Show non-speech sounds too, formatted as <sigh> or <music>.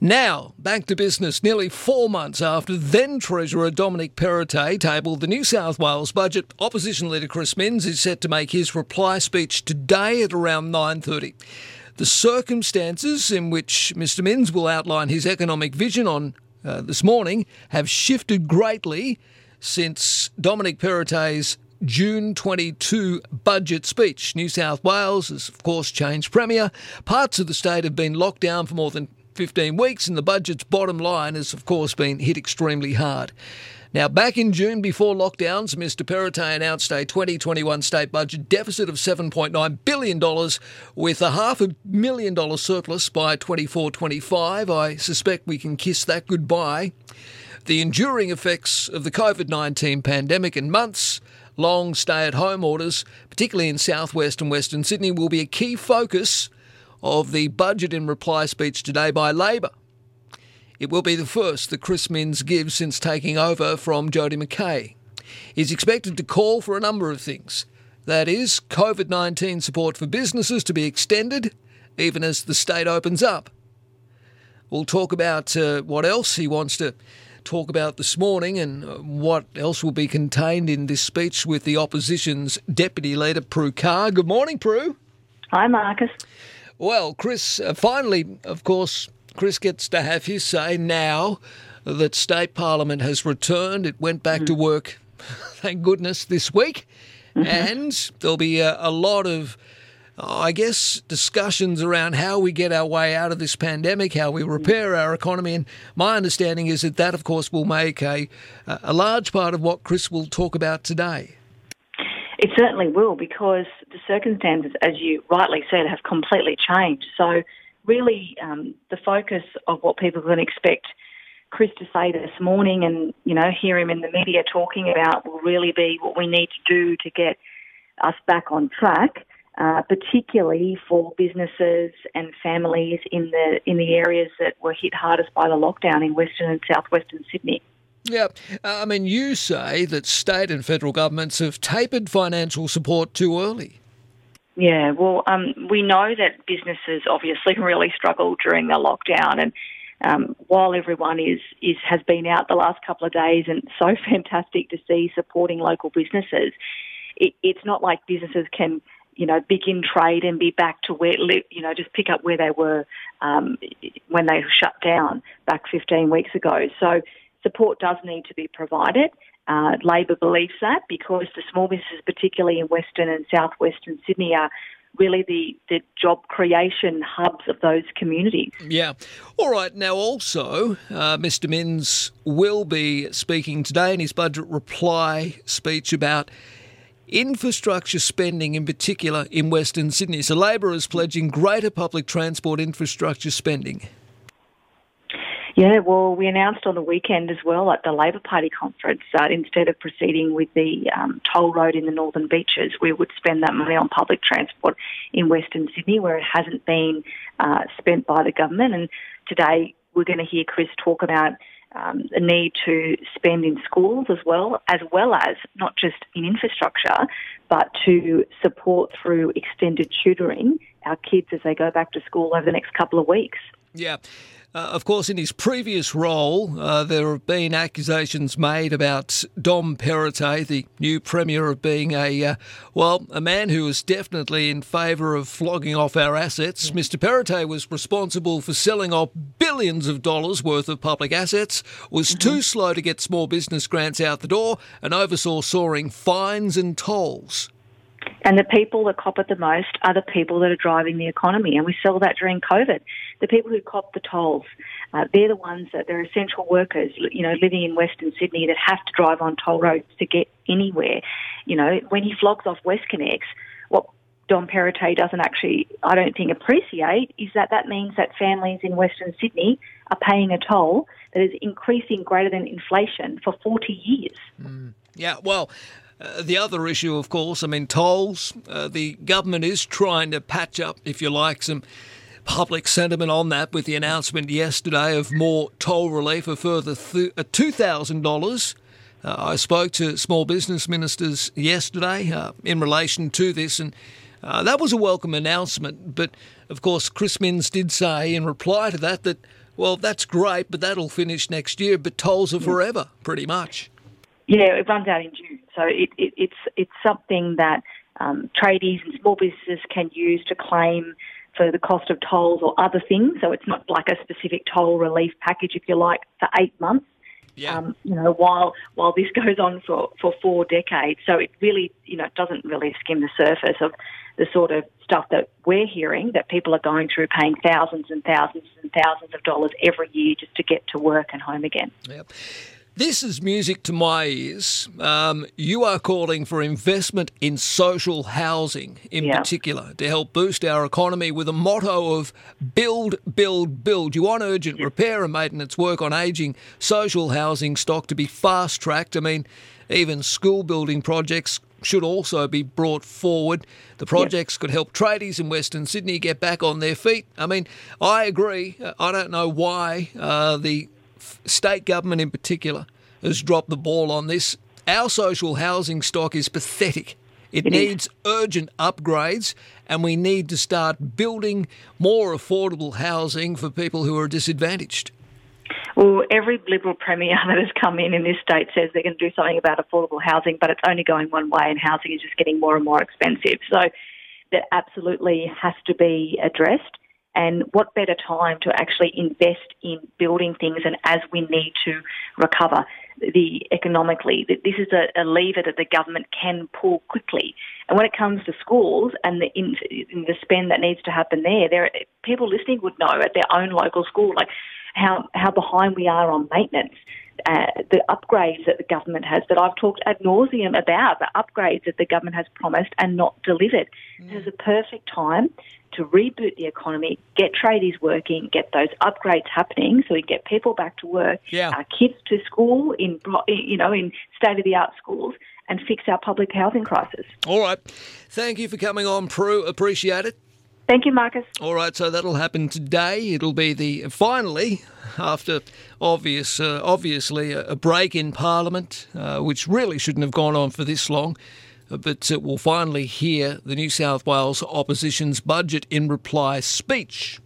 Now, back to business. Nearly four months after then Treasurer Dominic Perrottet tabled the New South Wales budget, Opposition Leader Chris Minns is set to make his reply speech today at around 9.30. The circumstances in which Mr Minns will outline his economic vision on uh, this morning have shifted greatly since Dominic Perrottet's June 22 budget speech. New South Wales has, of course, changed Premier. Parts of the state have been locked down for more than 15 weeks, and the budget's bottom line has, of course, been hit extremely hard. Now, back in June, before lockdowns, Mr. Perrottet announced a 2021 state budget deficit of $7.9 billion with a half a million dollar surplus by 24 25. I suspect we can kiss that goodbye. The enduring effects of the COVID 19 pandemic and months long stay at home orders, particularly in southwest and western Sydney, will be a key focus of the budget in reply speech today by Labor. It will be the first that Chris Minns gives since taking over from Jodi McKay. He's expected to call for a number of things. That is, COVID 19 support for businesses to be extended, even as the state opens up. We'll talk about uh, what else he wants to talk about this morning and uh, what else will be contained in this speech with the opposition's Deputy Leader, Prue Car. Good morning, Prue. Hi, Marcus. Well, Chris, uh, finally, of course, Chris gets to have his say now that State Parliament has returned. It went back mm-hmm. to work, <laughs> thank goodness, this week. Mm-hmm. And there'll be a, a lot of, I guess, discussions around how we get our way out of this pandemic, how we repair our economy. And my understanding is that that, of course, will make a, a large part of what Chris will talk about today. It certainly will because the circumstances, as you rightly said, have completely changed. So, really, um, the focus of what people can expect Chris to say this morning and, you know, hear him in the media talking about will really be what we need to do to get us back on track. Uh, particularly for businesses and families in the in the areas that were hit hardest by the lockdown in Western and Southwestern Sydney. Yeah, uh, I mean, you say that state and federal governments have tapered financial support too early. Yeah, well, um, we know that businesses obviously <laughs> really struggled during the lockdown, and um, while everyone is is has been out the last couple of days, and <laughs> so fantastic to see supporting local businesses, it, it's not like businesses can you know, begin trade and be back to where, you know, just pick up where they were um, when they shut down back 15 weeks ago. So support does need to be provided. Uh, Labor believes that because the small businesses, particularly in Western and Southwestern Sydney, are really the, the job creation hubs of those communities. Yeah. All right. Now, also, uh, Mr. Minns will be speaking today in his budget reply speech about infrastructure spending in particular in Western Sydney. So, Labor is pledging greater public transport infrastructure spending. Yeah, well, we announced on the weekend as well at the Labor Party conference that instead of proceeding with the um, toll road in the Northern Beaches, we would spend that money on public transport in Western Sydney where it hasn't been uh, spent by the government. And today we're going to hear Chris talk about um, the need to spend in schools as well, as well as not just in infrastructure, but to support through extended tutoring our kids as they go back to school over the next couple of weeks. Yeah. Uh, of course, in his previous role, uh, there have been accusations made about Dom Perrottet, the new Premier, of being a, uh, well, a man who was definitely in favour of flogging off our assets. Mr. Perrottet was responsible for selling off billions of dollars worth of public assets, was mm-hmm. too slow to get small business grants out the door, and oversaw soaring fines and tolls. And the people that cop it the most are the people that are driving the economy. And we saw that during COVID. The people who cop the tolls, uh, they're the ones that they're essential workers, you know, living in Western Sydney that have to drive on toll roads to get anywhere. You know, when he flogs off WestConnex, what Dom Perrottet doesn't actually, I don't think, appreciate is that that means that families in Western Sydney are paying a toll that is increasing greater than inflation for 40 years. Mm. Yeah, well, uh, the other issue, of course, I mean, tolls. Uh, the government is trying to patch up, if you like, some public sentiment on that with the announcement yesterday of more toll relief, a further th- uh, $2,000. Uh, I spoke to small business ministers yesterday uh, in relation to this, and that was a welcome announcement. But of course, Chris Minns did say in reply to that that Well, that's great, but that'll finish next year. But tolls are forever, pretty much. Yeah, it runs out in June. So it, it, it's it's something that um, tradies and small businesses can use to claim for the cost of tolls or other things. So it's not like a specific toll relief package, if you like, for eight months. Yeah. Um, you know, while while this <laughs> goes on for, for four decades, so it really, you know, doesn't really skim the surface of the sort of stuff that we're hearing that people are going through, paying thousands and thousands and thousands of dollars every year just to get to work and home again. Yep. This is music to my ears. Um, you are calling for investment in social housing in Yeah. particular to help boost our economy with a motto of build, build, build. You want urgent repair and maintenance work on ageing social housing stock to be fast tracked. I mean, even school building projects should also be brought forward. The projects could help tradies in Western Sydney get back on their feet. I mean, I agree. I don't know why uh, the state government in particular has dropped the ball on this. Our social housing stock is pathetic. It, It is. needs urgent upgrades, and we need to start building more affordable housing for people who are disadvantaged. Well, every Liberal Premier <laughs> that has come in in this state says they're going to do something about affordable housing, but it's only going one way, and housing is just getting more and more expensive. So that absolutely has to be addressed. And what better time to actually invest in building things and as we need to recover the economically. This is a, a lever that the government can pull quickly. And when it comes to schools and the, in, the spend that needs to happen there, there people listening would know at their own local school, like how how behind we are on maintenance. Uh, the upgrades that the government has that I've talked ad nauseum about, the upgrades that the government has promised and not delivered. This is a perfect time to reboot the economy, get tradies working, get those upgrades happening, so we get people back to work, Yeah. our kids to school in you know in state of the art schools, and fix our public housing crisis. All right. Thank you for coming on, Prue. Appreciate it. Thank you, Marcus. All right, so that'll happen today. It'll be the finally after obvious, uh, obviously a, break in Parliament, uh, which really shouldn't have gone on for this long. uh, But uh, we'll finally hear the New South Wales opposition's budget in reply speech.